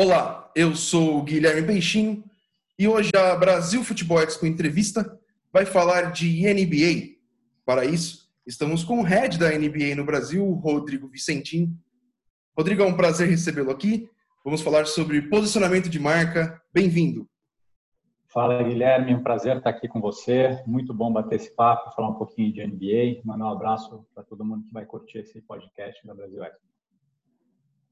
Olá, eu sou o Guilherme Peixinho e hoje a Brasil Futebol Expo Entrevista vai falar de NBA. Para isso, estamos com o head da NBA no Brasil, Rodrigo Vicentim. Rodrigo, é um prazer recebê-lo aqui. Vamos falar sobre posicionamento de marca. Bem-vindo. Fala, Guilherme. Um prazer estar aqui com você. Muito bom bater esse papo, falar um pouquinho de NBA. Mandar um abraço para todo mundo que vai curtir esse podcast da Brasil Expo.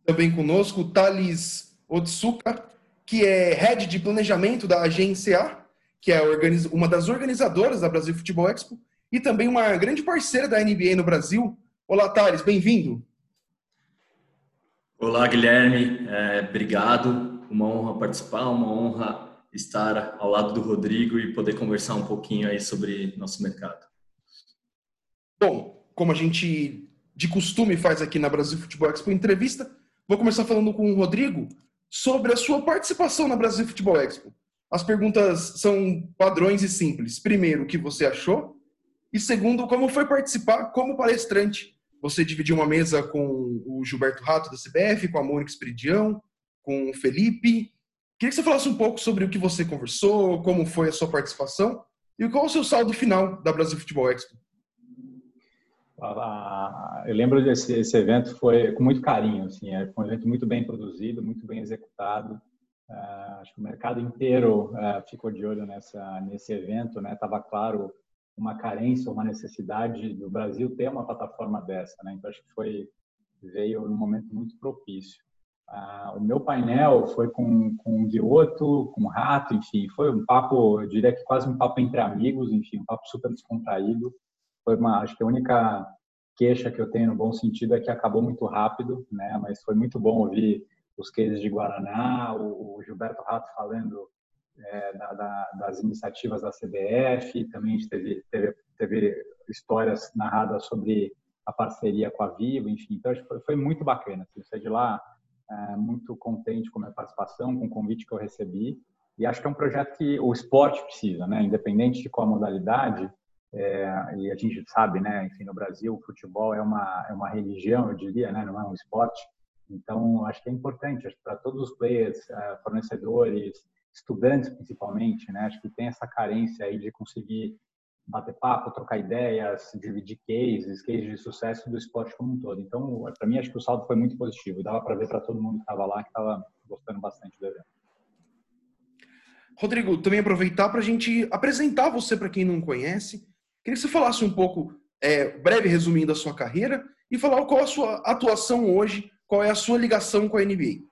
Também conosco, Thales Otsuka, que é head de planejamento da agência que é uma das organizadoras da Brasil Futebol Expo e também uma grande parceira da NBA no Brasil. Olá, Thales, bem-vindo. Olá, Guilherme. É, obrigado. Uma honra participar, uma honra estar ao lado do Rodrigo e poder conversar um pouquinho aí sobre nosso mercado. Bom, como a gente de costume faz aqui na Brasil Futebol Expo entrevista, vou começar falando com o Rodrigo sobre a sua participação na Brasil Futebol Expo. As perguntas são padrões e simples. Primeiro, o que você achou? E segundo, como foi participar como palestrante? Você dividiu uma mesa com o Gilberto Rato da CBF, com a Mônica Esperidião, com o Felipe. Queria que você falasse um pouco sobre o que você conversou, como foi a sua participação e qual o seu saldo final da Brasil Futebol Expo. Eu lembro desse esse evento foi com muito carinho, assim, é um evento muito bem produzido, muito bem executado. Uh, acho que o mercado inteiro uh, ficou de olho nessa nesse evento, né? Tava claro uma carência, uma necessidade do Brasil ter uma plataforma dessa, né? Então acho que foi veio num momento muito propício. Uh, o meu painel foi com, com o Guioto, com o Rato, enfim, foi um papo, eu diria que quase um papo entre amigos, enfim, um papo super descontraído foi uma, acho que a única queixa que eu tenho no bom sentido é que acabou muito rápido, né? Mas foi muito bom ouvir os cases de Guaraná, o, Gilberto Rato falando é, da, da, das iniciativas da CBF, também a gente teve, teve, teve histórias narradas sobre a parceria com a Vivo, enfim, então foi, foi muito bacana. Assim, saí de lá é, muito contente com a minha participação, com o convite que eu recebi, e acho que é um projeto que o esporte precisa, né? Independente de qual modalidade, é, e a gente sabe, né, enfim, no Brasil o futebol é uma é uma religião, eu diria, né, não é um esporte. Então, acho que é importante para todos os players, é, fornecedores, estudantes principalmente, né, acho que tem essa carência aí de conseguir bater papo, trocar ideias, dividir cases, cases de sucesso do esporte como um todo. Então, para mim, acho que o saldo foi muito positivo. Dava para ver para todo mundo que estava lá que estava gostando bastante do evento. Rodrigo, também aproveitar para a gente apresentar você para quem não conhece Queria que você falasse um pouco, é, breve resumindo a sua carreira, e falar qual a sua atuação hoje, qual é a sua ligação com a NBA.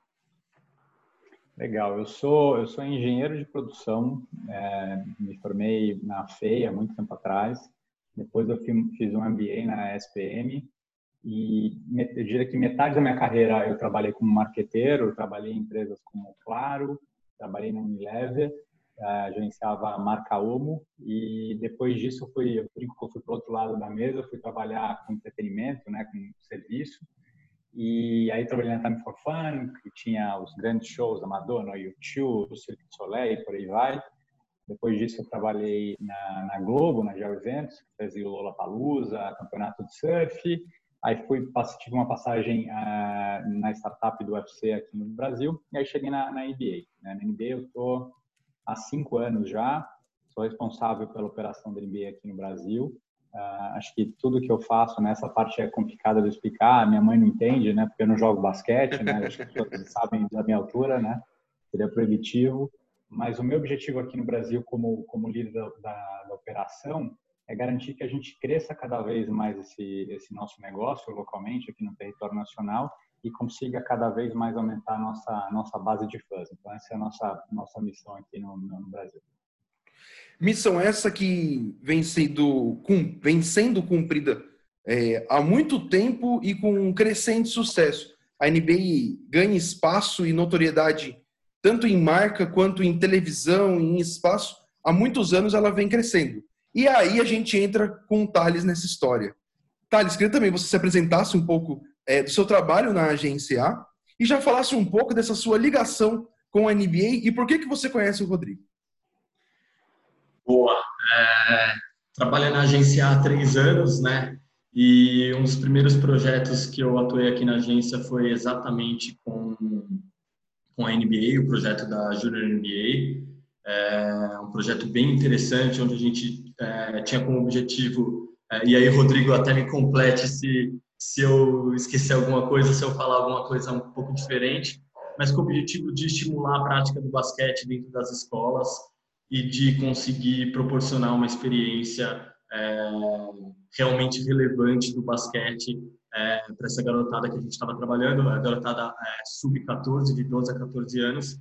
Legal, eu sou eu sou engenheiro de produção, é, me formei na FEI há muito tempo atrás, depois eu fiz um MBA na SPM e eu diria que metade da minha carreira eu trabalhei como marqueteiro, trabalhei em empresas como Claro, trabalhei na Unilever uh, gerenciava a marca Omo e depois disso eu fui, eu fui para outro lado da mesa, fui trabalhar com entretenimento, né, com serviço e aí trabalhei na Time for Fun, que tinha os grandes shows, a Madonna, o U2, o Cirque du Soleil, por aí vai. Depois disso eu trabalhei na, na Globo, na Geo Eventos, que fazia o Lollapalooza, campeonato de surf. Aí fui, tive uma passagem uh, na startup do UFC aqui no Brasil. E aí cheguei na, na NBA. Né? Na NBA eu estou há cinco anos já. Sou responsável pela operação da NBA aqui no Brasil. Uh, acho que tudo que eu faço nessa parte é complicada de explicar. Minha mãe não entende, né? Porque eu não jogo basquete, né? Acho que todos sabem da minha altura, né? Seria proibitivo. Mas o meu objetivo aqui no Brasil, como como líder da, da, da operação, é garantir que a gente cresça cada vez mais esse esse nosso negócio localmente aqui no território nacional e consiga cada vez mais aumentar a nossa, nossa base de fãs. Então, essa é a nossa, nossa missão aqui no, no Brasil. Missão essa que vem sendo, vem sendo cumprida é, há muito tempo e com um crescente sucesso. A NBA ganha espaço e notoriedade tanto em marca quanto em televisão, em espaço. Há muitos anos ela vem crescendo. E aí a gente entra com o Thales nessa história. Thales, queria também você se apresentasse um pouco é, do seu trabalho na agência A e já falasse um pouco dessa sua ligação com a NBA e por que, que você conhece o Rodrigo. Boa. É, trabalho na agência há três anos, né? E um dos primeiros projetos que eu atuei aqui na agência foi exatamente com com a NBA, o projeto da Junior NBA. É um projeto bem interessante, onde a gente é, tinha como objetivo, é, e aí, Rodrigo, até me complete se, se eu esquecer alguma coisa, se eu falar alguma coisa um pouco diferente, mas com o objetivo de estimular a prática do basquete dentro das escolas e de conseguir proporcionar uma experiência é, realmente relevante do basquete é, para essa garotada que a gente estava trabalhando, a garotada é, sub-14, de 12 a 14 anos.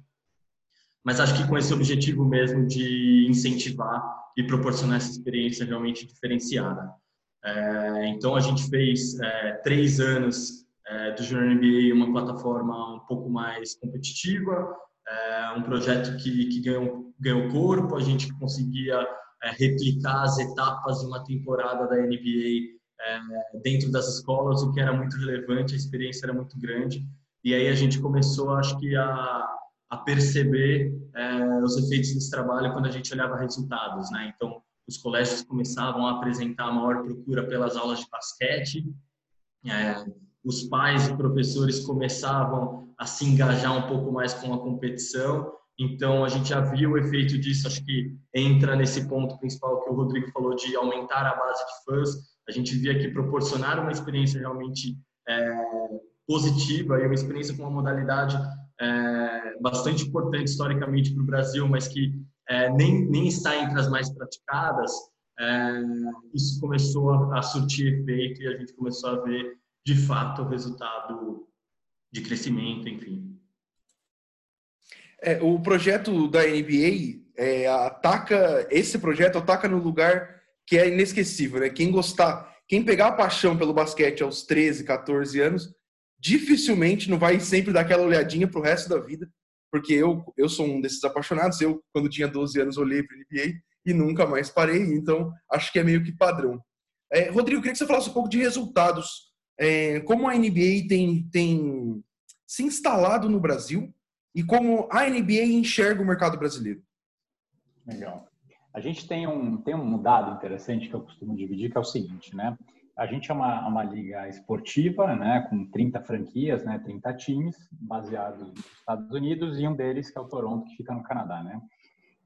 Mas acho que com esse objetivo mesmo de incentivar e proporcionar essa experiência realmente diferenciada. É, então a gente fez é, três anos é, do Junior NBA uma plataforma um pouco mais competitiva, é, um projeto que, que ganhou, ganhou corpo, a gente conseguia é, replicar as etapas de uma temporada da NBA dentro das escolas, o que era muito relevante, a experiência era muito grande. E aí a gente começou, acho que, a, a perceber os efeitos desse trabalho quando a gente olhava resultados, né? Então, os colégios começavam a apresentar maior procura pelas aulas de basquete, é, os pais e professores começavam a se engajar um pouco mais com a competição. Então, a gente já viu o efeito disso, acho que entra nesse ponto principal que o Rodrigo falou de aumentar a base de fãs a gente via que proporcionar uma experiência realmente é, positiva e uma experiência com uma modalidade é, bastante importante historicamente para o Brasil, mas que é, nem, nem está entre as mais praticadas, é, isso começou a, a, surtir efeito e a gente começou a ver, de fato, o resultado de crescimento, enfim. É, o projeto da NBA é, ataca, esse projeto ataca no lugar que é inesquecível, né? Quem gostar, quem pegar a paixão pelo basquete aos 13, 14 anos, dificilmente não vai sempre dar aquela olhadinha pro resto da vida, porque eu, eu sou um desses apaixonados. Eu, quando tinha 12 anos, olhei para NBA e nunca mais parei, então acho que é meio que padrão. É, Rodrigo, queria que você falasse um pouco de resultados. É, como a NBA tem, tem se instalado no Brasil e como a NBA enxerga o mercado brasileiro. Legal. A gente tem um, tem um dado interessante que eu costumo dividir, que é o seguinte, né? A gente é uma, uma liga esportiva, né, com 30 franquias, né, 30 times, baseados nos Estados Unidos, e um deles que é o Toronto, que fica no Canadá, né?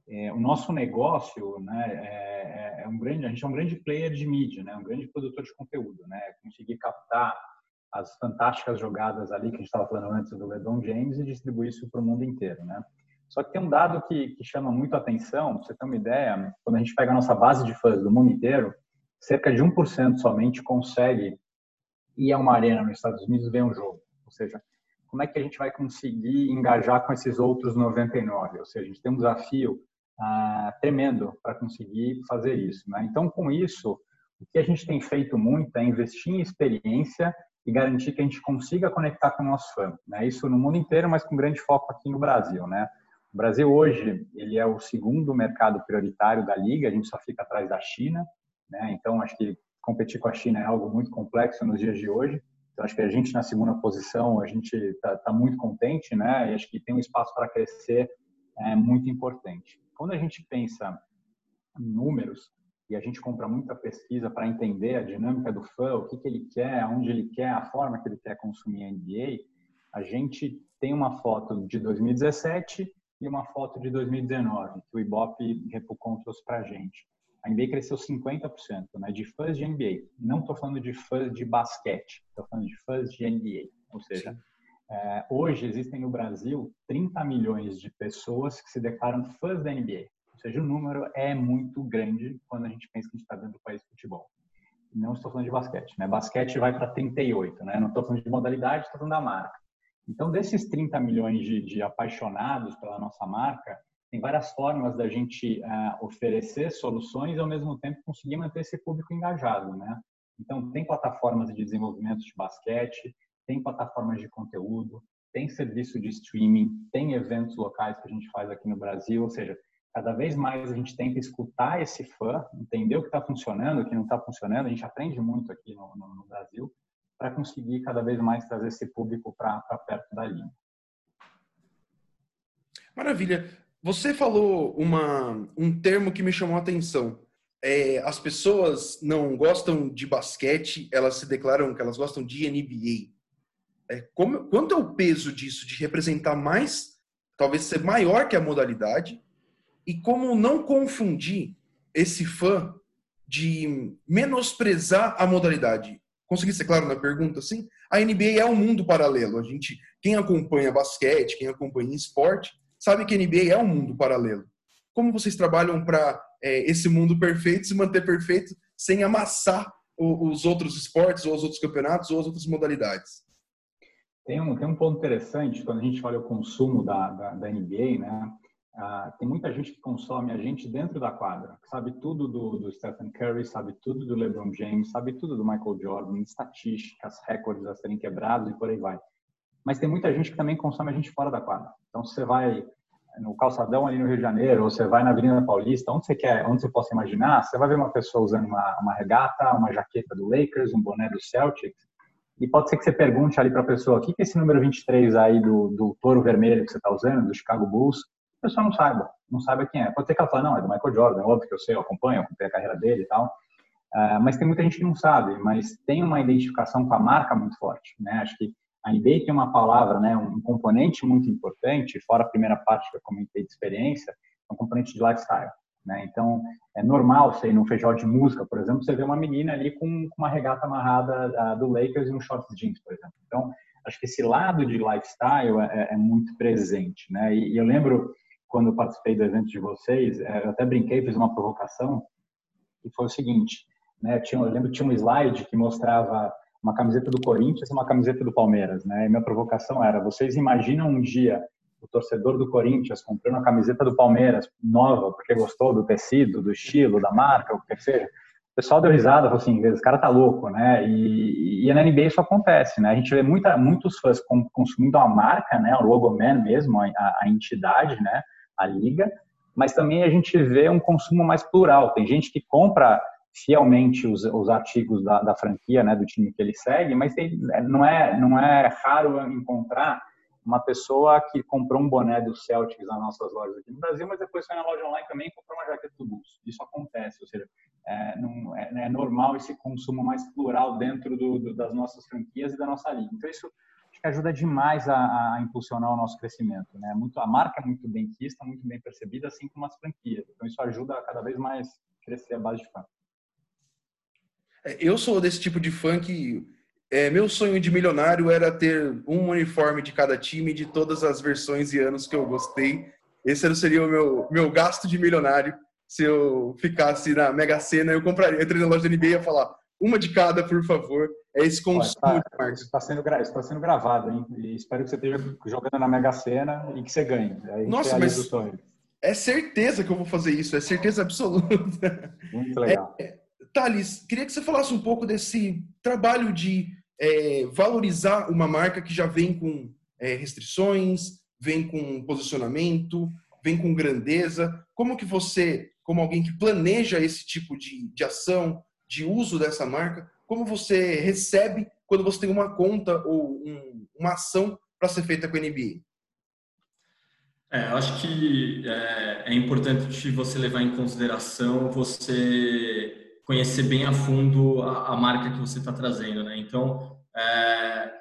É, o nosso negócio, né, é, é, é, um grande, a gente é um grande player de mídia, né, um grande produtor de conteúdo, né, conseguir captar as fantásticas jogadas ali que a gente estava falando antes do LeBron James e distribuir isso para o mundo inteiro, né? Só que tem um dado que, que chama muito atenção, para você ter uma ideia, quando a gente pega a nossa base de fãs do mundo inteiro, cerca de 1% somente consegue ir a uma arena nos Estados Unidos ver um jogo. Ou seja, como é que a gente vai conseguir engajar com esses outros 99? Ou seja, a gente tem um desafio ah, tremendo para conseguir fazer isso. Né? Então, com isso, o que a gente tem feito muito é investir em experiência e garantir que a gente consiga conectar com o nosso fã. Né? Isso no mundo inteiro, mas com grande foco aqui no Brasil. Né? O Brasil hoje ele é o segundo mercado prioritário da liga, a gente só fica atrás da China, né? Então acho que competir com a China é algo muito complexo nos dias de hoje. Então acho que a gente na segunda posição a gente está tá muito contente, né? E acho que tem um espaço para crescer é muito importante. Quando a gente pensa em números e a gente compra muita pesquisa para entender a dinâmica do fã, o que, que ele quer, onde ele quer, a forma que ele quer consumir a NBA, a gente tem uma foto de 2017 e uma foto de 2019, que o Ibope trouxe para a gente. A NBA cresceu 50%, né, de fãs de NBA. Não estou falando de fãs de basquete, estou falando de fãs de NBA. Ou seja, é, hoje existem no Brasil 30 milhões de pessoas que se declaram fãs da NBA. Ou seja, o número é muito grande quando a gente pensa que a gente está dentro do país de futebol. Não estou falando de basquete, né? Basquete vai para 38, né? Não estou falando de modalidade, estou falando da marca. Então, desses 30 milhões de, de apaixonados pela nossa marca, tem várias formas da gente uh, oferecer soluções e, ao mesmo tempo, conseguir manter esse público engajado, né? Então, tem plataformas de desenvolvimento de basquete, tem plataformas de conteúdo, tem serviço de streaming, tem eventos locais que a gente faz aqui no Brasil, ou seja, cada vez mais a gente tenta escutar esse fã, entender o que está funcionando, o que não está funcionando. A gente aprende muito aqui no, no, no Brasil para conseguir cada vez mais trazer esse público para perto da linha. Maravilha. Você falou uma, um termo que me chamou a atenção. É, as pessoas não gostam de basquete, elas se declaram que elas gostam de NBA. É, como, quanto é o peso disso, de representar mais talvez ser maior que a modalidade e como não confundir esse fã de menosprezar a modalidade. Consegui ser claro na pergunta, sim? A NBA é um mundo paralelo. A gente, quem acompanha basquete, quem acompanha esporte, sabe que a NBA é um mundo paralelo. Como vocês trabalham para é, esse mundo perfeito se manter perfeito sem amassar o, os outros esportes, ou os outros campeonatos, ou as outras modalidades? Tem um, tem um ponto interessante quando a gente olha o consumo da, da, da NBA, né? Ah, tem muita gente que consome a gente dentro da quadra, que sabe tudo do, do, Stephen Curry, sabe tudo do LeBron James, sabe tudo do Michael Jordan, estatísticas, recordes a serem quebrados e por aí vai. Mas tem muita gente que também consome a gente fora da quadra. Então, você vai no calçadão ali no Rio de Janeiro, ou você vai na Avenida Paulista, onde você quer, onde você possa imaginar, você vai ver uma pessoa usando uma, uma regata, uma jaqueta do Lakers, um boné do Celtics, e pode ser que você pergunte ali para a pessoa, o que é esse número 23 aí do, do touro vermelho que você está usando, do Chicago Bulls? A pessoa não saiba, não saiba quem é. Pode ser que ela fale, não, é do Michael Jordan, é óbvio que eu sei, eu acompanho, eu acompanho a carreira dele e tal. Uh, mas tem muita gente que não sabe, mas tem uma identificação com a marca muito forte, né? Acho que a eBay tem uma palavra, né, um componente muito importante, fora a primeira parte que eu comentei de experiência, é um componente de lifestyle. Né? Então, é normal você ir num feijão de música, por exemplo, você ver uma menina ali com, uma regata amarrada do Lakers e um shorts jeans, por exemplo. Então, acho que esse lado de lifestyle é, é muito presente. Né? E, e, eu lembro, quando eu participei do evento de vocês, é, eu até brinquei, fiz uma provocação, que foi o seguinte, né? tinha, eu lembro que tinha um slide que mostrava uma camiseta do Corinthians e uma camiseta do Palmeiras, né? E minha provocação era: vocês imaginam um dia o torcedor do Corinthians comprando a camiseta do Palmeiras nova porque gostou do tecido, do estilo, da marca, o que seja? O pessoal deu risada, falou assim: esse cara tá louco, né? E, e na NBA isso acontece, né? A gente vê muita, muitos fãs consumindo a marca, né? O logoman mesmo, a, a entidade, né? A liga, mas também a gente vê um consumo mais plural. Tem gente que compra fielmente os, os artigos da, da, franquia, né, do time que ele segue, mas tem, não, é, não é raro encontrar uma pessoa que comprou um boné do Celtics nas nossas lojas aqui no Brasil, mas depois foi na loja online também e comprou uma jaqueta do Bulls. Isso acontece, ou seja, é, não, é, é normal esse consumo mais plural dentro do, do, das nossas franquias e da nossa liga. Então, isso acho que ajuda demais a, a, impulsionar o nosso crescimento. Né? Muito, a marca é muito bem vista, muito bem percebida, assim como as franquias. Então, isso ajuda a cada vez mais crescer a base de fã. É, eu sou desse tipo de fã que é, meu sonho de milionário era ter um uniforme de cada time de todas as versões e anos que eu gostei. Esse seria o meu, meu gasto de milionário. Se eu ficasse na Mega Sena, eu compraria. Eu entrei na loja da NBA e ia falar uma de cada, por favor. É esse consumo Olha, tá, Isso está sendo, tá sendo gravado, hein? E espero que você esteja jogando na Mega Sena e que você ganhe. Nossa, mas é certeza que eu vou fazer isso. É certeza absoluta. Muito legal. É, Thales, queria que você falasse um pouco desse trabalho de é, valorizar uma marca que já vem com é, restrições, vem com posicionamento, vem com grandeza. Como que você, como alguém que planeja esse tipo de, de ação, de uso dessa marca, como você recebe quando você tem uma conta ou um, uma ação para ser feita com a NBA? É, acho que é, é importante você levar em consideração você conhecer bem a fundo a, a marca que você está trazendo, né? Então, é,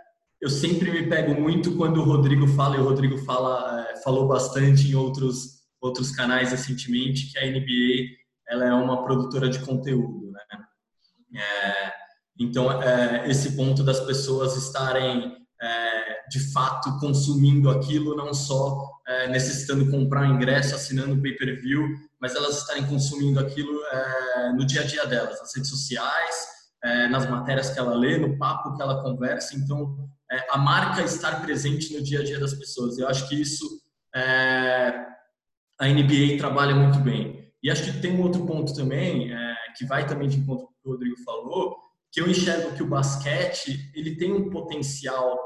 eu sempre me pego muito quando o Rodrigo fala, e o Rodrigo fala, é, falou bastante em outros, outros canais recentemente, que a NBA ela é uma produtora de conteúdo, né? É, então, é, esse ponto das pessoas estarem é, de fato consumindo aquilo, não só é, necessitando comprar ingresso, assinando pay-per-view, mas elas estarem consumindo aquilo é, no dia a dia delas, nas redes sociais, é, nas matérias que ela lê, no papo que ela conversa. Então, é, a marca estar presente no dia a dia das pessoas. Eu acho que isso é, a NBA trabalha muito bem. E acho que tem um outro ponto também, é, que vai também de encontro com o que o Rodrigo falou, que eu enxergo que o basquete ele tem um potencial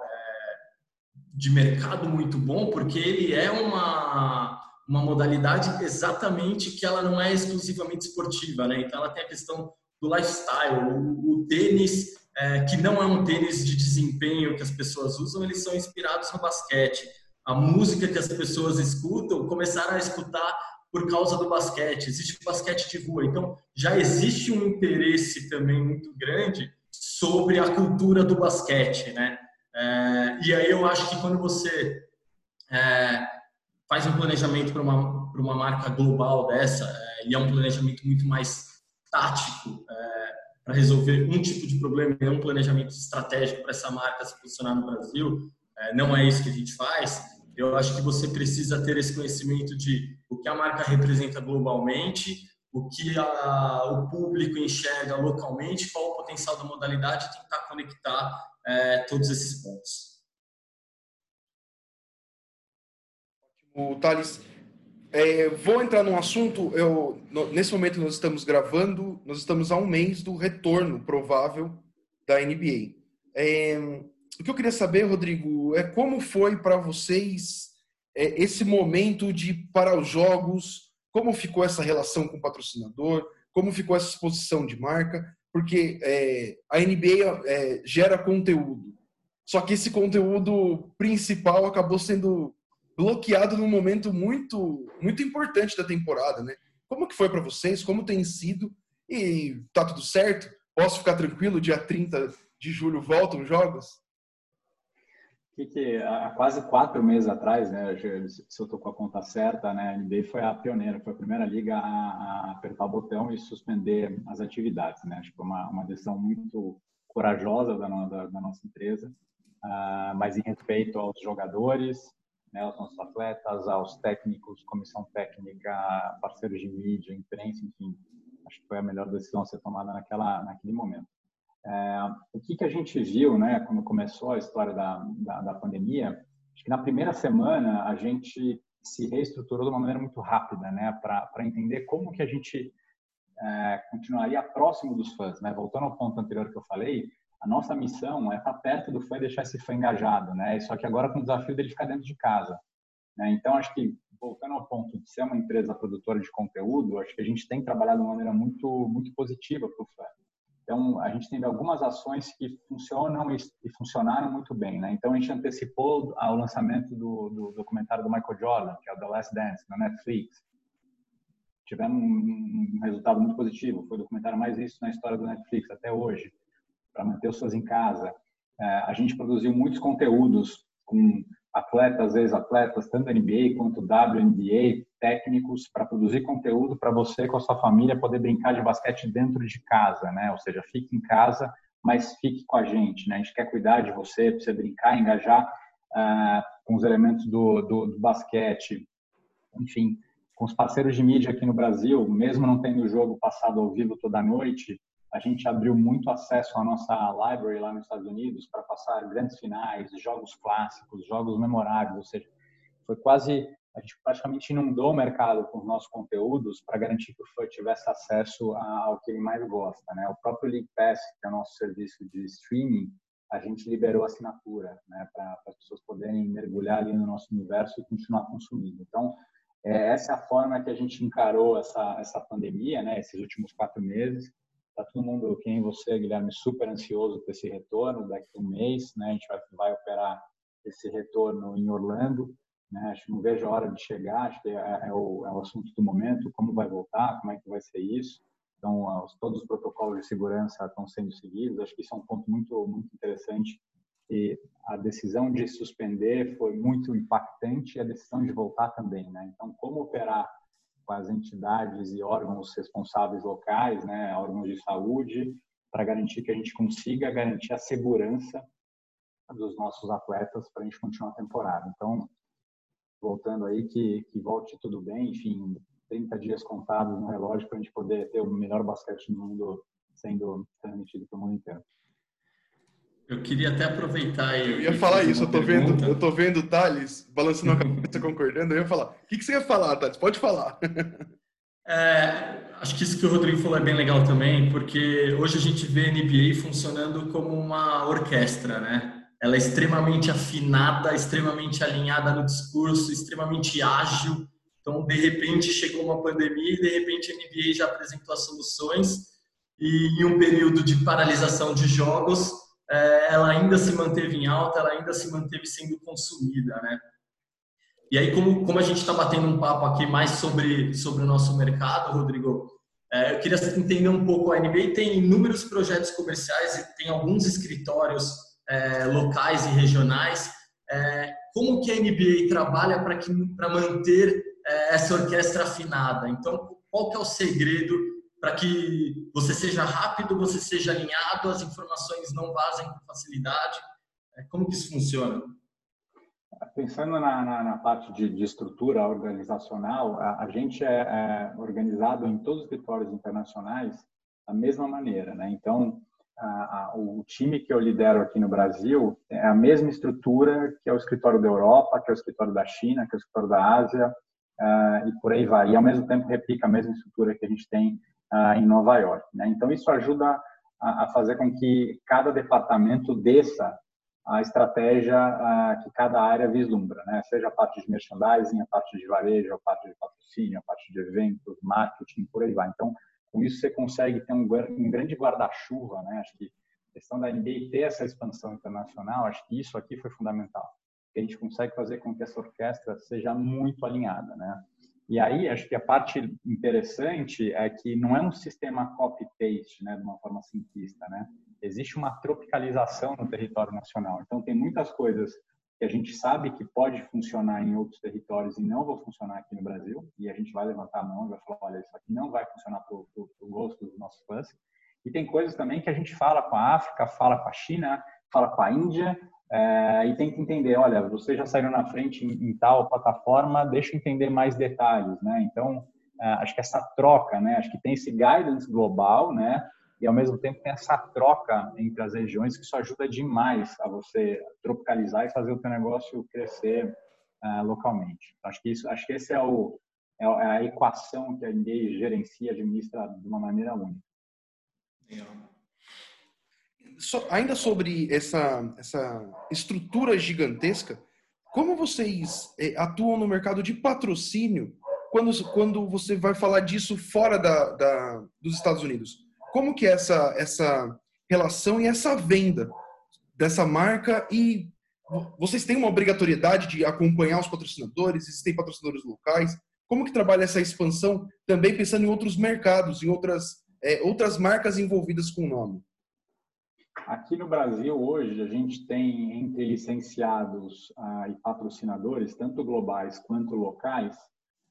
de mercado muito bom, porque ele é uma, uma modalidade exatamente que ela não é exclusivamente esportiva, né? Então ela tem a questão do lifestyle, o, o tênis é, que não é um tênis de desempenho que as pessoas usam, eles são inspirados no basquete. A música que as pessoas escutam começaram a escutar por causa do basquete. Existe basquete de rua, então já existe um interesse também muito grande sobre a cultura do basquete, né? É, e aí eu acho que quando você é, faz um planejamento para uma, uma marca global dessa, é, e é um planejamento muito mais tático é, para resolver um tipo de problema, e não um planejamento estratégico para essa marca se posicionar no Brasil, é, não é isso que a gente faz. Eu acho que você precisa ter esse conhecimento de o que a marca representa globalmente, o que a, o público enxerga localmente, qual o potencial da modalidade e tentar conectar é, todos esses pontos. O Thales, é, vou entrar num assunto. Eu, nesse momento nós estamos gravando, nós estamos a um mês do retorno provável da NBA. É, o que eu queria saber, Rodrigo, é como foi para vocês é, esse momento de para os jogos, como ficou essa relação com o patrocinador, como ficou essa exposição de marca, porque é, a NBA é, gera conteúdo. Só que esse conteúdo principal acabou sendo bloqueado num momento muito muito importante da temporada, né? Como que foi para vocês? Como tem sido? E tá tudo certo? Posso ficar tranquilo? Dia 30 de julho voltam jogos? Que, que há quase quatro meses atrás, né, se eu estou com a conta certa, né, a NBA foi a pioneira, foi a primeira liga a, a apertar o botão e suspender as atividades, né? Acho que foi uma, uma decisão muito corajosa da, da, da nossa empresa, uh, mas em respeito aos jogadores, né, aos nossos atletas, aos técnicos, comissão técnica, parceiros de mídia, imprensa, enfim, acho que foi a melhor decisão a ser tomada naquela, naquele momento. É, o que, que a gente viu, né, quando começou a história da, da, da pandemia, acho que na primeira semana a gente se reestruturou de uma maneira muito rápida, né, para entender como que a gente é, continuaria próximo dos fãs, né, voltando ao ponto anterior que eu falei, a nossa missão é estar perto do fã e deixar esse fã engajado, né? Só que agora com o desafio dele ficar dentro de casa. Né? Então, acho que, voltando ao ponto de ser uma empresa produtora de conteúdo, acho que a gente tem trabalhado de uma maneira muito, muito positiva para o fã. Então, a gente tem algumas ações que funcionam e, e, funcionaram muito bem, né? Então, a gente antecipou o lançamento do, do documentário do Michael Jordan, que é o The Last Dance, na Netflix. Tivemos um, um resultado muito positivo. Foi o documentário mais visto na história do Netflix até hoje para manter os seus em casa. É, a gente produziu muitos conteúdos com atletas, ex-atletas, tanto NBA quanto WNBA, técnicos, para produzir conteúdo para você com a sua família poder brincar de basquete dentro de casa, né? Ou seja, fique em casa, mas fique com a gente, né? A gente quer cuidar de você, para você brincar, engajar uh, com os elementos do, do, do basquete, enfim, com os parceiros de mídia aqui no Brasil, mesmo não tendo o jogo passado ao vivo toda noite, a gente abriu muito acesso à nossa library lá nos Estados Unidos para passar grandes finais, jogos clássicos, jogos memoráveis, ou seja, foi quase a gente praticamente inundou o mercado com os nossos conteúdos para garantir que o fã tivesse acesso ao que ele mais gosta, né? O próprio League Pass, que é o nosso serviço de streaming, a gente liberou assinatura, né, para as pessoas poderem mergulhar ali no nosso universo e continuar consumindo. Então, é, essa é a forma que a gente encarou essa essa pandemia, né, esses últimos quatro meses Tá todo mundo, quem você, Guilherme, super ansioso por esse retorno daqui a um mês, né? A gente vai, vai operar esse retorno em Orlando, né? Acho que não vejo a hora de chegar, acho que é, é, o, é o assunto do momento, como vai voltar, como é que vai ser isso. Então, os, todos os protocolos de segurança estão sendo seguidos. Acho que isso é um ponto muito, muito interessante. E a decisão de suspender foi muito impactante e a decisão de voltar também, né? Então, como operar com as entidades e órgãos responsáveis locais, né, órgãos de saúde, para garantir que a gente consiga garantir a segurança dos nossos atletas para a gente continuar a temporada. Então, voltando aí, que, que volte tudo bem, enfim, 30 dias contados no relógio para a gente poder ter o melhor basquete do mundo sendo transmitido para o mundo inteiro. Eu queria até aproveitar e. Eu ia falar isso, eu tô vendo, eu tô vendo o Thales balançando a cabeça, concordando. Eu ia falar. O que, que você ia falar, Thales? Pode falar. É, acho que isso que o Rodrigo falou é bem legal também, porque hoje a gente vê a NBA funcionando como uma orquestra, né? Ela é extremamente afinada, extremamente alinhada no discurso, extremamente ágil. Então, de repente, chegou uma pandemia e, de repente, a NBA já apresentou as soluções. E em um período de paralisação de jogos, ela ainda se manteve em alta, ela ainda se manteve sendo consumida, né? E aí, como, como a gente está batendo um papo aqui mais sobre, sobre o nosso mercado, Rodrigo, é, eu queria entender um pouco. A NBA tem inúmeros projetos comerciais e tem alguns escritórios é, locais e regionais. É, como que a NBA trabalha para manter é, essa orquestra afinada? Então, qual que é o segredo para que você seja rápido, você seja alinhado, as informações não vazem com facilidade? É, como que isso funciona? Pensando na, na, na parte de, de, estrutura organizacional, a, a gente é, é, organizado em todos os escritórios internacionais da mesma maneira, né? Então, a, a, o time que eu lidero aqui no Brasil é a mesma estrutura que é o escritório da Europa, que é o escritório da China, que é o escritório da Ásia, uh, e por aí vai. E ao mesmo tempo replica a mesma estrutura que a gente tem uh, em Nova York. Né? Então isso ajuda a, a, fazer com que cada departamento desça a estratégia uh, que cada área vislumbra, né? Seja a parte de merchandising, a parte de varejo, a parte de patrocínio, a parte de eventos, marketing, por aí vai. Então com isso você consegue ter um, um grande guarda-chuva, né? Acho que a questão da NBA ter essa expansão internacional, acho que isso aqui foi fundamental a gente consegue fazer com que essa orquestra seja muito alinhada, né? E aí, acho que a parte interessante é que não é um sistema copy-paste, né, de uma forma simplista, né? Existe uma tropicalização no território nacional. Então, tem muitas coisas que a gente sabe que pode funcionar em outros territórios e não vão funcionar aqui no Brasil, e a gente vai levantar a mão e vai falar, olha, isso aqui não vai funcionar para o gosto dos nossos fãs. E tem coisas também que a gente fala com a África, fala com a China, fala com a Índia, é, e tem que entender, olha, você já saiu na frente em, em, tal plataforma, deixa eu entender mais detalhes, né? Então, é, acho que essa troca, né? Acho que tem esse guidance global, né? E ao mesmo tempo tem essa troca entre as regiões que isso ajuda demais a você tropicalizar e fazer o teu negócio crescer uh, localmente. Então, acho que isso, acho que esse é o é, é a equação que a NBA gerencia, administra de uma maneira única. Legal so, ainda sobre essa, essa estrutura gigantesca, como vocês é, atuam no mercado de patrocínio quando, quando você vai falar disso fora da, da, dos Estados Unidos? Como que é essa, essa relação e essa venda dessa marca e vocês têm uma obrigatoriedade de acompanhar os patrocinadores? Existem patrocinadores locais? Como que trabalha essa expansão também pensando em outros mercados, em outras, é, outras marcas envolvidas com o nome? Aqui no Brasil, hoje, a gente tem entre licenciados ah, e patrocinadores, tanto globais quanto locais,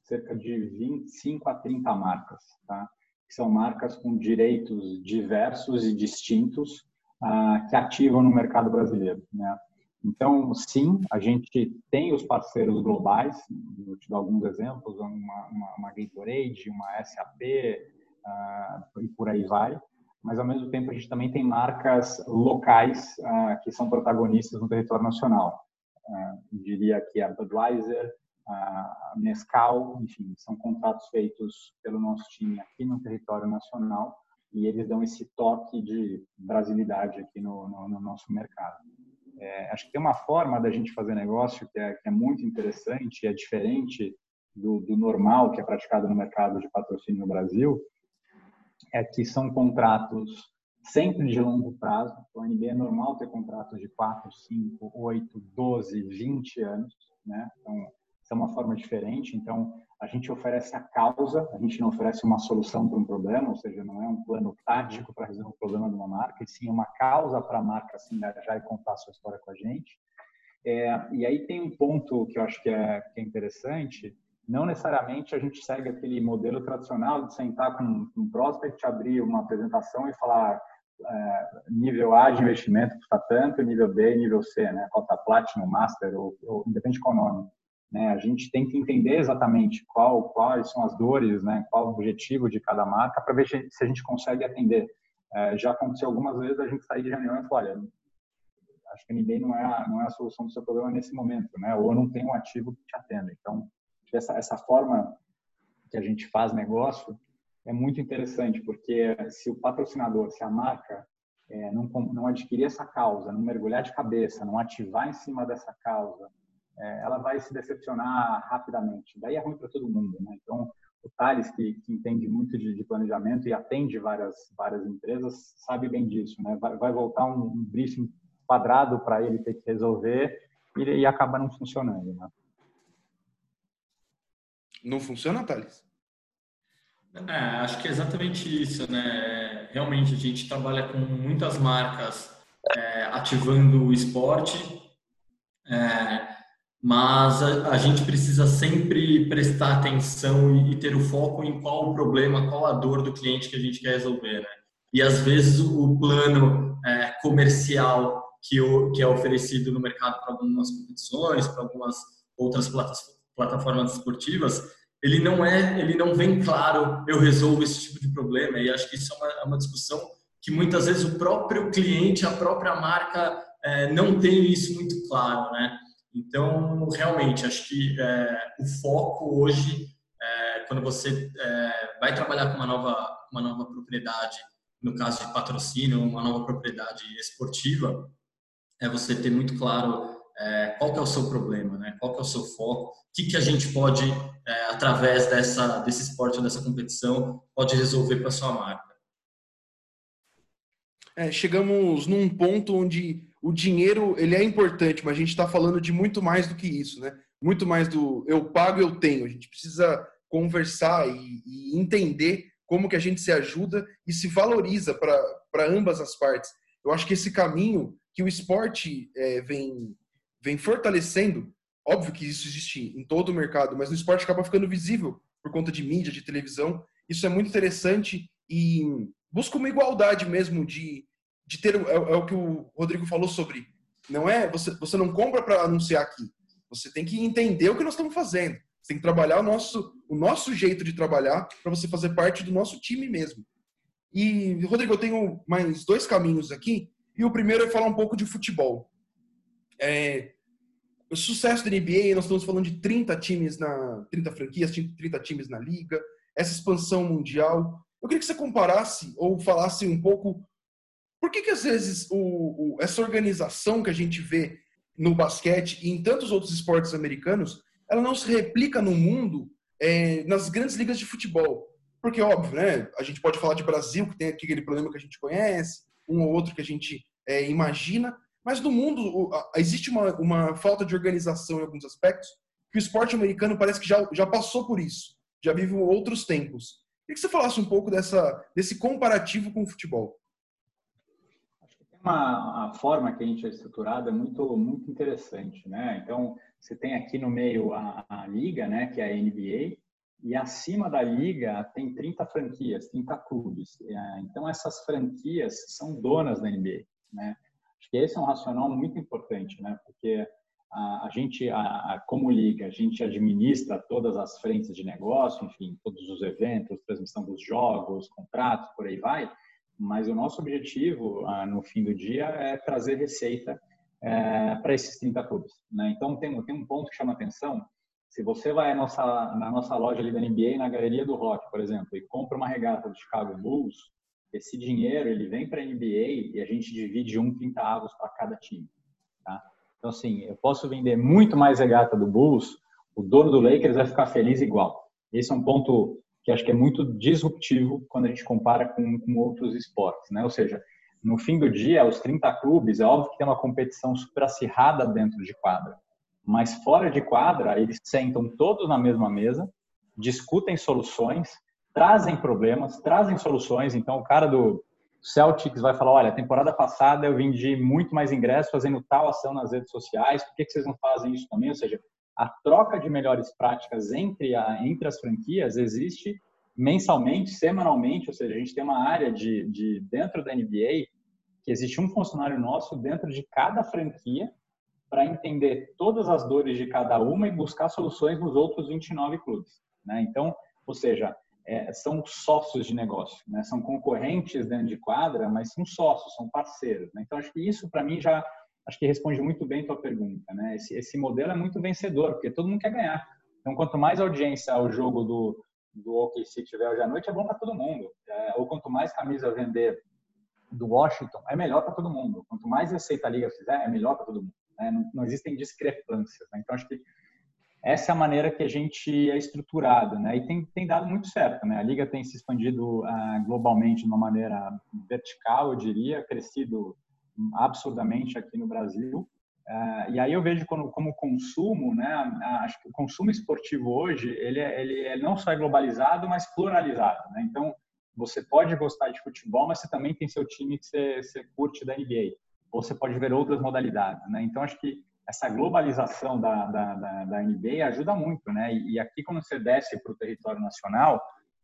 cerca de 25 a 30 marcas, tá? que são marcas com direitos diversos e distintos ah, que ativam no mercado brasileiro. Né? Então, sim, a gente tem os parceiros globais, vou te dar alguns exemplos, uma, uma, uma Gatorade, uma SAP, ah, e por aí vai mas ao mesmo tempo a gente também tem marcas locais uh, que são protagonistas no território nacional. Uh, diria que a Budweiser, a Nescau, enfim, são contratos feitos pelo nosso time aqui no território nacional e eles dão esse toque de brasilidade aqui no, no, no nosso mercado. É, acho que tem uma forma da gente fazer negócio que é, que é muito interessante, é diferente do, do normal que é praticado no mercado de patrocínio no Brasil, é que são contratos sempre de longo prazo. Então, a NBA é normal ter contratos de 4, 5, 8, 12, 20 anos, né? Então, é uma forma diferente. Então, a gente oferece a causa, a gente não oferece uma solução para um problema, ou seja, não é um plano tático para resolver o problema de uma marca, e sim uma causa para a marca se engajar e contar a sua história com a gente. É, e aí tem um ponto que eu acho que é, que é interessante, não necessariamente a gente segue aquele modelo tradicional de sentar com um prospect, abrir uma apresentação e falar é, nível A de investimento custa tanto, nível B, nível C, né? Cota Platinum, Master, ou, ou independente qual nome. Né? A gente tem que entender exatamente qual, quais são as dores, né? qual o objetivo de cada marca, para ver se a gente consegue atender. É, já aconteceu algumas vezes a gente sair de reunião e falar, olha, acho que ninguém não é, a, não é a solução do seu problema nesse momento, né? ou não tem um ativo que te atenda. Então, essa, essa forma que a gente faz negócio é muito interessante, porque se o patrocinador, se a marca é, não, não adquirir essa causa, não mergulhar de cabeça, não ativar em cima dessa causa, é, ela vai se decepcionar rapidamente. Daí é ruim para todo mundo. Né? Então, o Thales, que, que entende muito de, de, planejamento e atende várias, várias empresas, sabe bem disso. Né? Vai, vai voltar um, um briefing quadrado para ele ter que resolver e, e acaba não funcionando. Né? Não funciona, Thales? É, acho que é exatamente isso, né? Realmente a gente trabalha com muitas marcas é, ativando o esporte. É, mas a, a, gente precisa sempre prestar atenção e, e, ter o foco em qual o problema, qual a dor do cliente que a gente quer resolver, né? E às vezes o, o plano é, comercial que, o, que é oferecido no mercado para algumas competições, para algumas outras plataformas esportivas, ele não é, ele não vem claro, eu resolvo esse tipo de problema. E acho que isso é uma, é uma discussão que muitas vezes o próprio cliente, a própria marca é, não tem isso muito claro, né? Então, realmente, acho que é, o foco hoje, é, quando você é, vai trabalhar com uma nova, uma nova propriedade, no caso de patrocínio, uma nova propriedade esportiva, é você ter muito claro é, qual que é o seu problema, né? qual que é o seu foco, o que, que a gente pode, é, através dessa, desse esporte, dessa competição, pode resolver para sua marca. É, chegamos num ponto onde o dinheiro ele é importante, mas a gente está falando de muito mais do que isso, né? Muito mais do eu pago, eu tenho. A gente precisa conversar e, e entender como que a gente se ajuda e se valoriza para ambas as partes. Eu acho que esse caminho que o esporte é, vem, vem fortalecendo, óbvio que isso existe em todo o mercado, mas no esporte acaba ficando visível por conta de mídia, de televisão. Isso é muito interessante e busca uma igualdade mesmo de, de ter. É, é o que o Rodrigo falou sobre. Não é você, você não compra para anunciar aqui. Você tem que entender o que nós estamos fazendo. Você tem que trabalhar o nosso, o nosso jeito de trabalhar para você fazer parte do nosso time mesmo. E, Rodrigo, eu tenho mais dois caminhos aqui. E o primeiro é falar um pouco de futebol. É, o sucesso da NBA, nós estamos falando de 30 times na 30 franquias, 30 times na liga, essa expansão mundial. Eu queria que você comparasse ou falasse um pouco por que, que às vezes o, o, essa organização que a gente vê no basquete e em tantos outros esportes americanos, ela não se replica no mundo é, nas grandes ligas de futebol? Porque, óbvio, né? A gente pode falar de Brasil, que tem aquele problema que a gente conhece, um ou outro que a gente é, imagina, mas no mundo existe uma, uma falta de organização em alguns aspectos que o esporte americano parece que já, já passou por isso, já vive outros tempos. Queria que você falasse um pouco dessa, desse comparativo com o futebol uma a forma que a gente é estruturado é muito muito interessante, né? Então você tem aqui no meio a, a, liga, né, que é a NBA, e acima da liga tem 30 franquias, 30 clubes. É, então essas franquias são donas da NBA, né? Acho que esse é um racional muito importante, né? Porque a, a gente, a, a, como liga, a gente administra todas as frentes de negócio, enfim, todos os eventos, transmissão dos jogos, contratos, por aí vai mas o nosso objetivo no fim do dia é trazer receita é, para esses 30 clubes. Né? Então, tem, tem um ponto que chama atenção. Se você vai nossa, na nossa loja ali da NBA, na Galeria do Rock, por exemplo, e compra uma regata do Chicago Bulls, esse dinheiro ele vem para a NBA e a gente divide um 30 avos para cada time. Tá? Então, assim, eu posso vender muito mais regata do Bulls, o dono do Lakers vai ficar feliz igual. Esse é um ponto que acho que é muito disruptivo quando a gente compara com, com outros esportes, né? Ou seja, no fim do dia, os 30 clubes, é óbvio que tem uma competição super acirrada dentro de quadra, mas fora de quadra, eles sentam todos na mesma mesa, discutem soluções, trazem problemas, trazem soluções. Então, o cara do Celtics vai falar: olha, temporada passada eu vendi muito mais ingressos fazendo tal ação nas redes sociais, por que, que vocês não fazem isso também? Ou seja, a troca de melhores práticas entre, a, entre as franquias existe mensalmente, semanalmente, ou seja, a gente tem uma área de, de dentro da NBA que existe um funcionário nosso dentro de cada franquia para entender todas as dores de cada uma e buscar soluções nos outros 29 clubes. Né? Então, ou seja, é, são sócios de negócio, né? são concorrentes dentro de quadra, mas são sócios, são parceiros. Né? Então, acho que isso para mim já acho que responde muito bem a tua pergunta, né? Esse, esse modelo é muito vencedor, porque todo mundo quer ganhar. Então, quanto mais audiência o jogo do, do OKC tiver hoje à noite, é bom para todo mundo. É, ou quanto mais camisa vender do Washington, é melhor para todo mundo. Quanto mais receita a liga fizer, é melhor para todo mundo. Né? Não, não, existem discrepâncias. Né? Então, acho que essa é a maneira que a gente é estruturado, né? E tem, tem dado muito certo, né? A liga tem se expandido uh, globalmente de uma maneira vertical, eu diria, crescido absurdamente aqui no Brasil. Uh, e aí eu vejo como, como consumo, né? Acho que o consumo esportivo hoje ele é, ele é não só globalizado, mas pluralizado. Né? Então você pode gostar de futebol, mas você também tem seu time que você, você curte da NBA. Ou você pode ver outras modalidades. Né? Então acho que essa globalização da, da, da, da NBA ajuda muito, né? E, e aqui, quando você desce para o território nacional,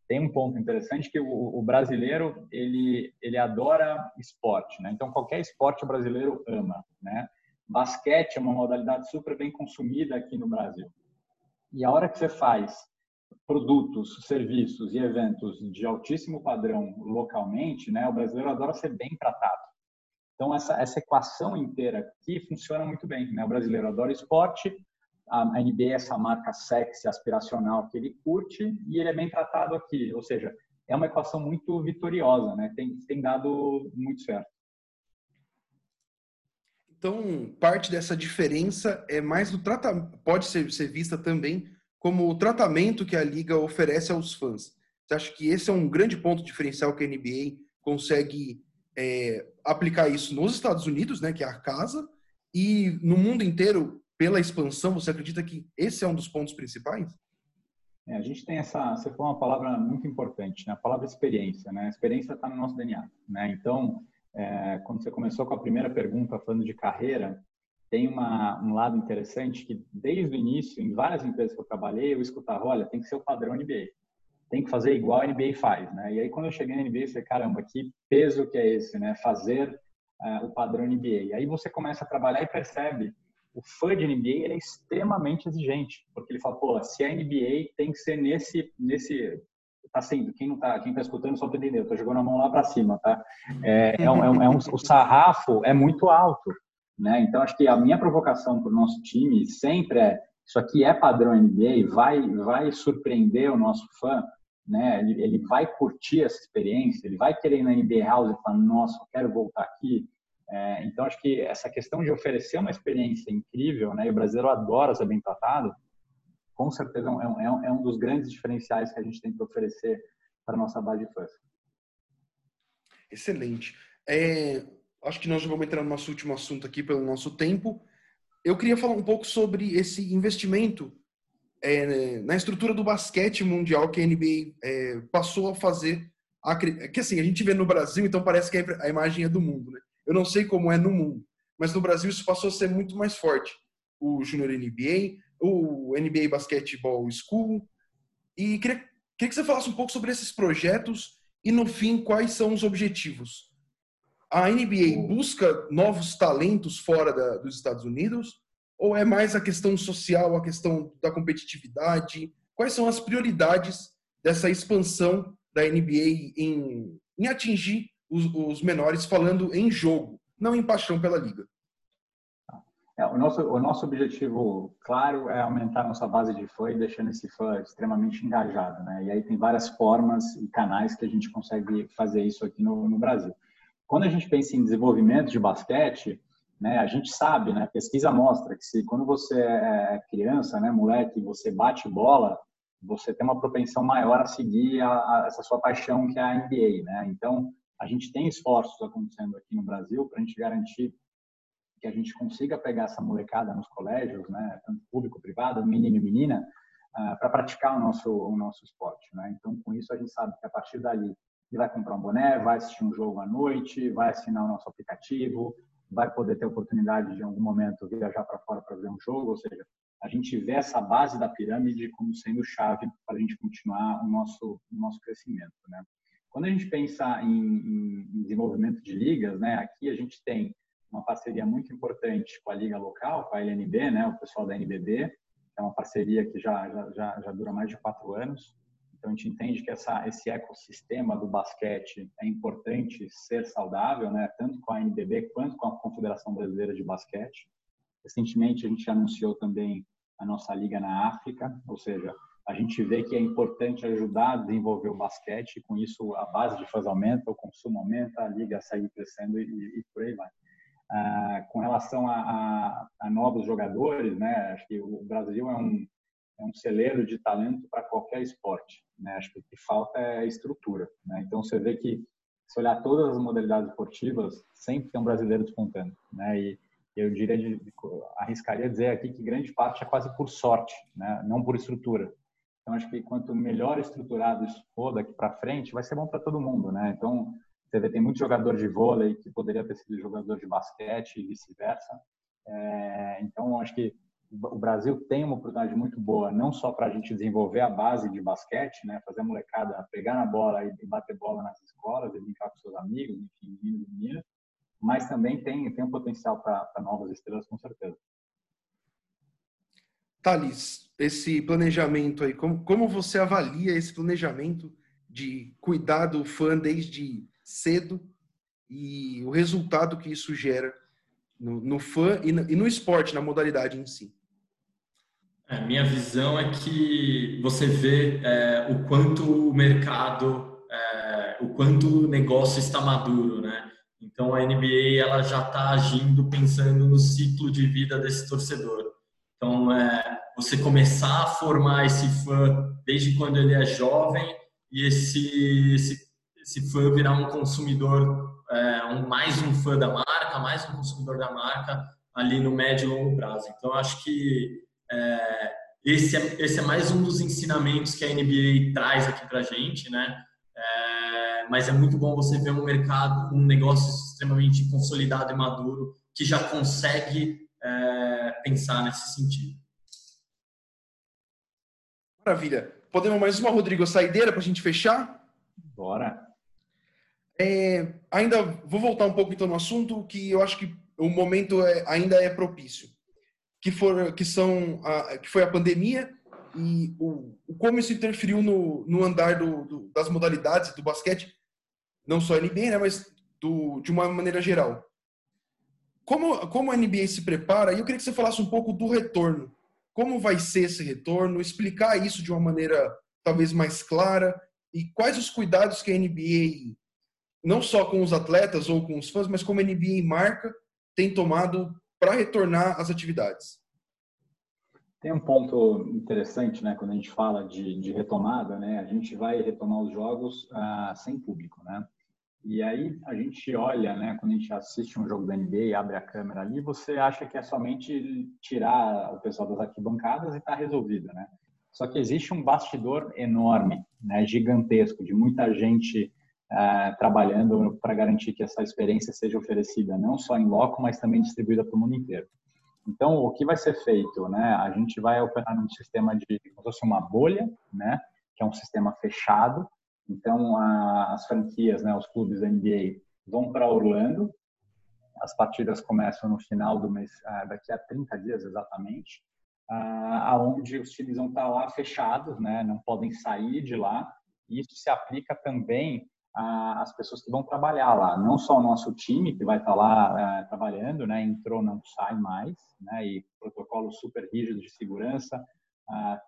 tem um ponto interessante que o, o, brasileiro ele ele adora esporte, né? Então qualquer esporte o brasileiro ama, né? Basquete é uma modalidade super bem consumida aqui no Brasil. E a hora que você faz produtos, serviços e eventos de altíssimo padrão localmente, né? O brasileiro adora ser bem tratado. Então essa essa equação inteira aqui funciona muito bem, né? O brasileiro adora esporte, a NBA é essa marca sexy, aspiracional que ele curte e ele é bem tratado aqui. Ou seja, é uma equação muito vitoriosa, né? Tem, tem dado muito certo. Então, parte dessa diferença é mais do tratamento, pode ser, ser vista também como o tratamento que a liga oferece aos fãs. Você acha que esse é um grande ponto diferencial que a NBA consegue é, aplicar isso nos Estados Unidos, né, que é a casa, e no mundo inteiro pela expansão, você acredita que esse é um dos pontos principais? É, a gente tem essa, você falou uma palavra muito importante, né? a palavra experiência. Né? A experiência está no nosso DNA. Né? Então, é, quando você começou com a primeira pergunta falando de carreira, tem uma, um lado interessante que desde o início, em várias empresas que eu trabalhei, eu escutava, olha, tem que ser o padrão NBA. Tem que fazer igual a NBA faz, né? E aí quando eu cheguei na NBA, eu falei, caramba, que peso que é esse, né? Fazer uh, o padrão NBA. E aí você começa a trabalhar e percebe o fã de NBA ele é extremamente exigente, porque ele fala, pô, se a NBA tem que ser nesse, nesse tá sendo, quem não tá, quem tá escutando só para entender, eu tô jogando a mão lá para cima, tá? É, é, um, é, um, é um, o sarrafo é muito alto, né? Então acho que a minha provocação para o nosso time sempre é isso aqui é padrão NBA, vai vai surpreender o nosso fã, né? Ele, ele vai curtir essa experiência, ele vai querer ir na NBA House e falar, nossa, eu quero voltar aqui. É, então, acho que essa questão de oferecer uma experiência incrível, né, e o brasileiro adora ser bem tratado, com certeza é um, é um, é um dos grandes diferenciais que a gente tem para oferecer para a nossa base de fãs. Excelente. É, acho que nós já vamos entrar no nosso último assunto aqui pelo nosso tempo. Eu queria falar um pouco sobre esse investimento é, na estrutura do basquete mundial que a NBA é, passou a fazer. Que assim, a gente vê no Brasil, então parece que a imagem é do mundo, né? Eu não sei como é no mundo, mas no Brasil isso passou a ser muito mais forte. O Junior NBA, o NBA Basketball School. E queria, queria que você falasse um pouco sobre esses projetos e, no fim, quais são os objetivos. A NBA busca novos talentos fora da, dos Estados Unidos? Ou é mais a questão social, a questão da competitividade? Quais são as prioridades dessa expansão da NBA em, em atingir os, os menores falando em jogo, não em paixão pela liga. É, o, nosso, o nosso objetivo, claro, é aumentar nossa base de fã e deixando esse fã extremamente engajado. Né? E aí tem várias formas e canais que a gente consegue fazer isso aqui no, no Brasil. Quando a gente pensa em desenvolvimento de basquete, né, a gente sabe, né, pesquisa mostra que se quando você é criança, né, moleque, você bate bola, você tem uma propensão maior a seguir a, a essa sua paixão que é a NBA, né? Então, a gente tem esforços acontecendo aqui no Brasil para a gente garantir que a gente consiga pegar essa molecada nos colégios, né, tanto público, privado, menino e menina, uh, para praticar o nosso o nosso esporte, né? Então, com isso a gente sabe que a partir dali ele vai comprar um boné, vai assistir um jogo à noite, vai assinar o nosso aplicativo, vai poder ter oportunidade de em algum momento viajar para fora para ver um jogo, ou seja, a gente vê essa base da pirâmide como sendo chave para a gente continuar o nosso o nosso crescimento, né? Quando a gente pensa em, em, desenvolvimento de ligas, né, aqui a gente tem uma parceria muito importante com a liga local, com a LNB, né, o pessoal da NBB, é uma parceria que já, já, já dura mais de quatro anos. Então a gente entende que essa, esse ecossistema do basquete é importante ser saudável, né, tanto com a NBB quanto com a Confederação Brasileira de Basquete. Recentemente a gente anunciou também a nossa liga na África, ou seja, a gente vê que é importante ajudar a desenvolver o basquete, e com isso a base de fãs aumenta, o consumo aumenta, a liga segue crescendo e, e por aí vai. Ah, com relação a, a, a, novos jogadores, né, acho que o Brasil é um, é um celeiro de talento para qualquer esporte. Né? Acho que o que falta é estrutura. Né? Então você vê que se olhar todas as modalidades esportivas, sempre tem um brasileiro despontando. Né? E eu diria, arriscaria dizer aqui que grande parte é quase por sorte, né? não por estrutura. Então, acho que quanto melhor estruturado isso for daqui para frente, vai ser bom para todo mundo, né? Então, você vê, tem muito jogador de vôlei que poderia ter sido jogador de basquete e vice-versa. É, então, acho que o Brasil tem uma oportunidade muito boa, não só para a gente desenvolver a base de basquete, né, fazer a molecada pegar na bola e bater bola nas escolas, e brincar com seus amigos, enfim, meninos e meninas, mas também tem, tem um potencial para novas estrelas, com certeza. Thales, esse planejamento aí, como, como você avalia esse planejamento de cuidar do fã desde cedo e o resultado que isso gera no, no fã e no, e no, esporte, na modalidade em si? É, minha visão é que você vê é, o quanto o mercado, é, o quanto o negócio está maduro, né? Então a NBA ela já está agindo pensando no ciclo de vida desse torcedor. Então é, você começar a formar esse fã desde quando ele é jovem e esse esse, esse fã virar um consumidor, é, um, mais um fã da marca, mais um consumidor da marca ali no médio e longo prazo. Então acho que é, esse, é, esse é mais um dos ensinamentos que a NBA traz aqui para a gente, né? É, mas é muito bom você ver um mercado, um negócio extremamente consolidado e maduro que já consegue é, pensar nesse sentido. Maravilha. Podemos mais uma, Rodrigo, saideira para a gente fechar? Bora. É, ainda vou voltar um pouco então no assunto que eu acho que o momento é, ainda é propício que, for, que, são a, que foi a pandemia e o, como isso interferiu no, no andar do, do, das modalidades do basquete, não só NBA, né, mas do, de uma maneira geral. Como, como a NBA se prepara, e eu queria que você falasse um pouco do retorno. Como vai ser esse retorno? Explicar isso de uma maneira talvez mais clara e quais os cuidados que a NBA, não só com os atletas ou com os fãs, mas como a NBA marca, tem tomado para retornar às atividades. Tem um ponto interessante, né? Quando a gente fala de, de retomada, né? A gente vai retomar os jogos ah, sem público, né? E aí a gente olha, né? Quando a gente assiste um jogo da NBA, abre a câmera ali, você acha que é somente tirar o pessoal das arquibancadas e está resolvido, né? Só que existe um bastidor enorme, né? Gigantesco, de muita gente é, trabalhando para garantir que essa experiência seja oferecida não só em loco, mas também distribuída para o mundo inteiro. Então, o que vai ser feito, né? A gente vai operar num sistema de como se fosse uma bolha, né? Que é um sistema fechado. Então, a, as franquias, né? Os clubes da NBA vão para Orlando. As partidas começam no final do mês, ah, daqui a 30 dias exatamente, ah, aonde os times vão estar lá fechados, né? Não podem sair de lá. Isso se aplica também as pessoas que vão trabalhar lá, não só o nosso time que vai estar lá é, trabalhando, né, entrou não sai mais, né, e protocolos super rígidos de segurança,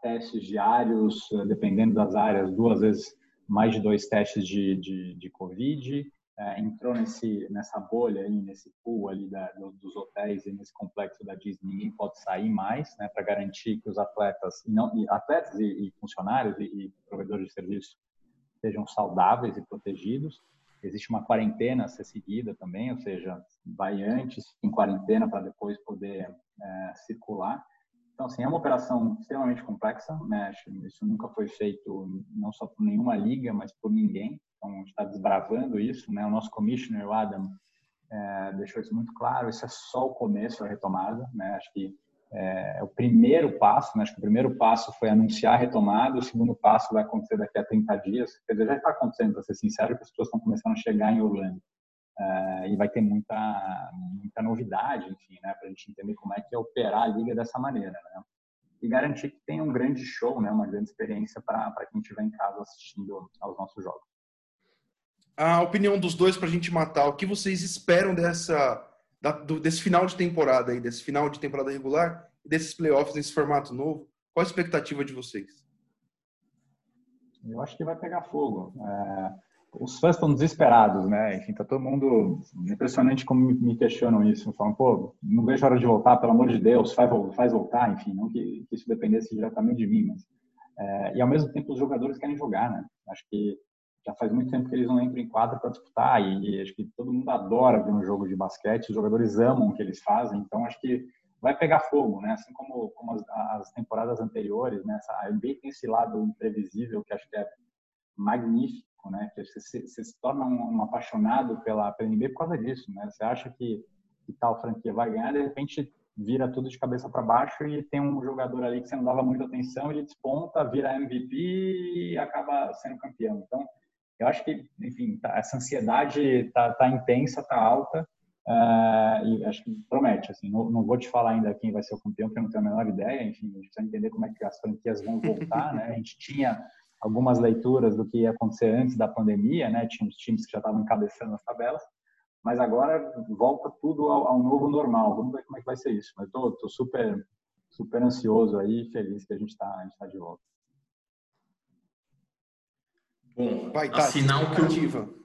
testes diários, dependendo das áreas, duas vezes mais de dois testes de, de, de Covid, é, entrou nesse nessa bolha aí, nesse pool ali da, dos hotéis e nesse complexo da Disney, ninguém pode sair mais, né, para garantir que os atletas, não, atletas e, e funcionários e, e provedores de serviço sejam saudáveis e protegidos. Existe uma quarentena a ser seguida também, ou seja, vai antes em quarentena para depois poder é, circular. Então, assim, é uma operação extremamente complexa, né? Isso nunca foi feito não só por nenhuma liga, mas por ninguém. Então, a gente está desbravando isso, né? O nosso commissioner, o Adam, é, deixou isso muito claro. Isso é só o começo, a retomada, né? Acho que é, o primeiro passo, né? acho que o primeiro passo foi anunciar a retomada, o segundo passo vai acontecer daqui a 30 dias, quer dizer, já está acontecendo, para ser sincero, que as pessoas estão começando a chegar em Orlando. É, e vai ter muita, muita novidade, enfim, né, para a gente entender como é que é operar a liga dessa maneira, né? E garantir que tem um grande show, né, uma grande experiência para quem estiver em casa assistindo aos nossos jogos. A opinião dos dois para a gente matar, o que vocês esperam dessa da, do, desse final de temporada aí, desse final de temporada regular desses playoffs nesse formato novo? Qual a expectativa de vocês? Eu acho que vai pegar fogo. É, os fãs estão desesperados, né? Enfim, tá todo mundo impressionante como me questionam isso, falam, pô, não vejo a hora de voltar, pelo amor de Deus, faz, faz voltar, enfim, não que, que isso dependesse diretamente de mim, mas é, e ao mesmo tempo os jogadores querem jogar, né? Acho que já faz muito tempo que eles não entram em quadra para disputar e, acho que todo mundo adora ver um jogo de basquete, os jogadores amam o que eles fazem, então acho que vai pegar fogo, né? Assim como, como as, as temporadas anteriores, né? a NBA tem esse lado imprevisível que acho que é magnífico, né? Que você, você se torna um, um, apaixonado pela, pela NBA por causa disso, né? Você acha que, que tal franquia vai ganhar, de repente vira tudo de cabeça para baixo e tem um jogador ali que você não dava muita atenção, ele desponta, vira MVP e acaba sendo campeão. Então, eu acho que, enfim, tá, essa ansiedade está tá intensa, está alta uh, e acho que promete. Assim, não, não, vou te falar ainda quem vai ser o campeão, porque eu não tenho a menor ideia. Enfim, a gente precisa entender como é que as franquias vão voltar. né? A gente tinha algumas leituras do que ia acontecer antes da pandemia, né? Tinha os times que já estavam encabeçando as tabelas, mas agora volta tudo ao, ao novo normal. Vamos ver como é que vai ser isso. Mas estou super, super ansioso aí, feliz que a gente está tá de volta. Bom, vai, tá, assinar o que eu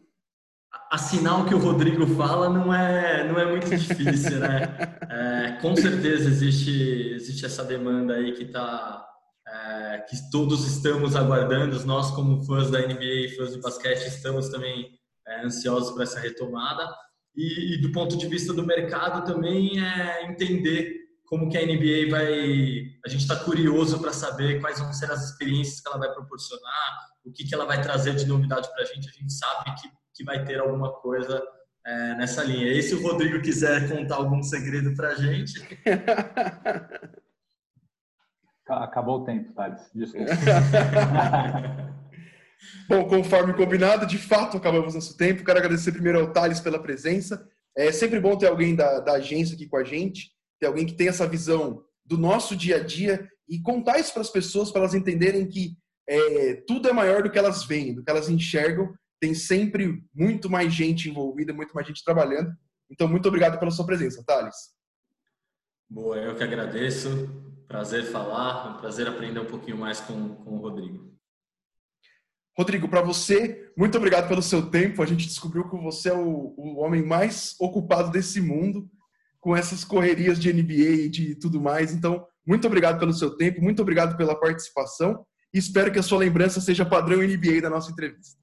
assinar o que o Rodrigo fala não é não é muito difícil, né? É, com certeza existe existe essa demanda aí que está é, que todos estamos aguardando. Nós como fãs da NBA, fãs de basquete, estamos também é, ansiosos para essa retomada. E, e, do ponto de vista do mercado também é entender como que a NBA vai. A gente está curioso para saber quais vão ser as experiências que ela vai proporcionar, o que, que ela vai trazer de novidade para a gente. A gente sabe que, que vai ter alguma coisa é, nessa linha. E se o Rodrigo quiser contar algum segredo para a gente. Acabou o tempo, Thales. Desculpa. Bom, conforme combinado, de fato acabamos nosso tempo. Quero agradecer primeiro ao Thales pela presença. É sempre bom ter alguém da, da agência aqui com a gente, ter alguém que tem essa visão do nosso dia a dia e contar isso para as pessoas, para elas entenderem que é, tudo é maior do que elas veem, do que elas enxergam. Tem sempre muito mais gente envolvida, muito mais gente trabalhando. Então, muito obrigado pela sua presença, Thales. Boa, eu que agradeço. Prazer falar, um prazer aprender um pouquinho mais com, com o Rodrigo. Rodrigo, para você, muito obrigado pelo seu tempo. A gente descobriu que você é o, o, homem mais ocupado desse mundo, com essas correrias de NBA e de tudo mais. Então, muito obrigado pelo seu tempo, muito obrigado pela participação e espero que a sua lembrança seja padrão NBA da nossa entrevista.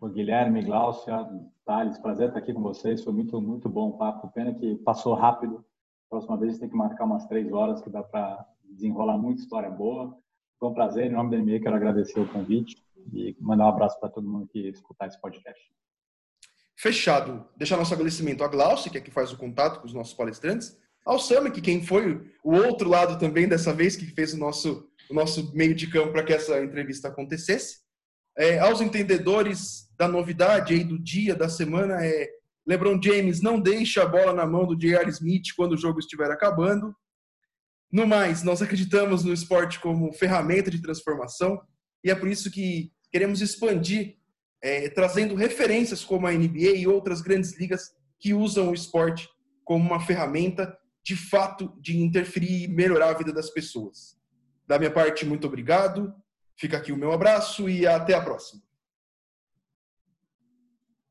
O Guilherme, Glaucia, Thales, prazer estar aqui com vocês. Foi muito, muito bom o papo. Pena que passou rápido. Próxima vez tem que marcar umas três horas, que dá para desenrolar muita história boa. Foi um prazer. Em nome da NBA, quero agradecer o convite e mandar um abraço para todo mundo que escutar esse podcast. Fechado. Deixar nosso agradecimento à Glaucia, que é que faz o contato com os nossos palestrantes, ao Sami, que quem foi o outro lado também dessa vez, que fez o nosso, o nosso meio de campo para que essa entrevista acontecesse. É, aos entendedores da novidade aí do dia, da semana, é LeBron James não deixa a bola na mão do J.R. Smith quando o jogo estiver acabando. No mais, nós acreditamos no esporte como ferramenta de transformação e é por isso que queremos expandir, é, trazendo referências como a NBA e outras grandes ligas que usam o esporte como uma ferramenta de fato de interferir e melhorar a vida das pessoas. Da minha parte, muito obrigado. Fica aqui o meu abraço e até a próxima.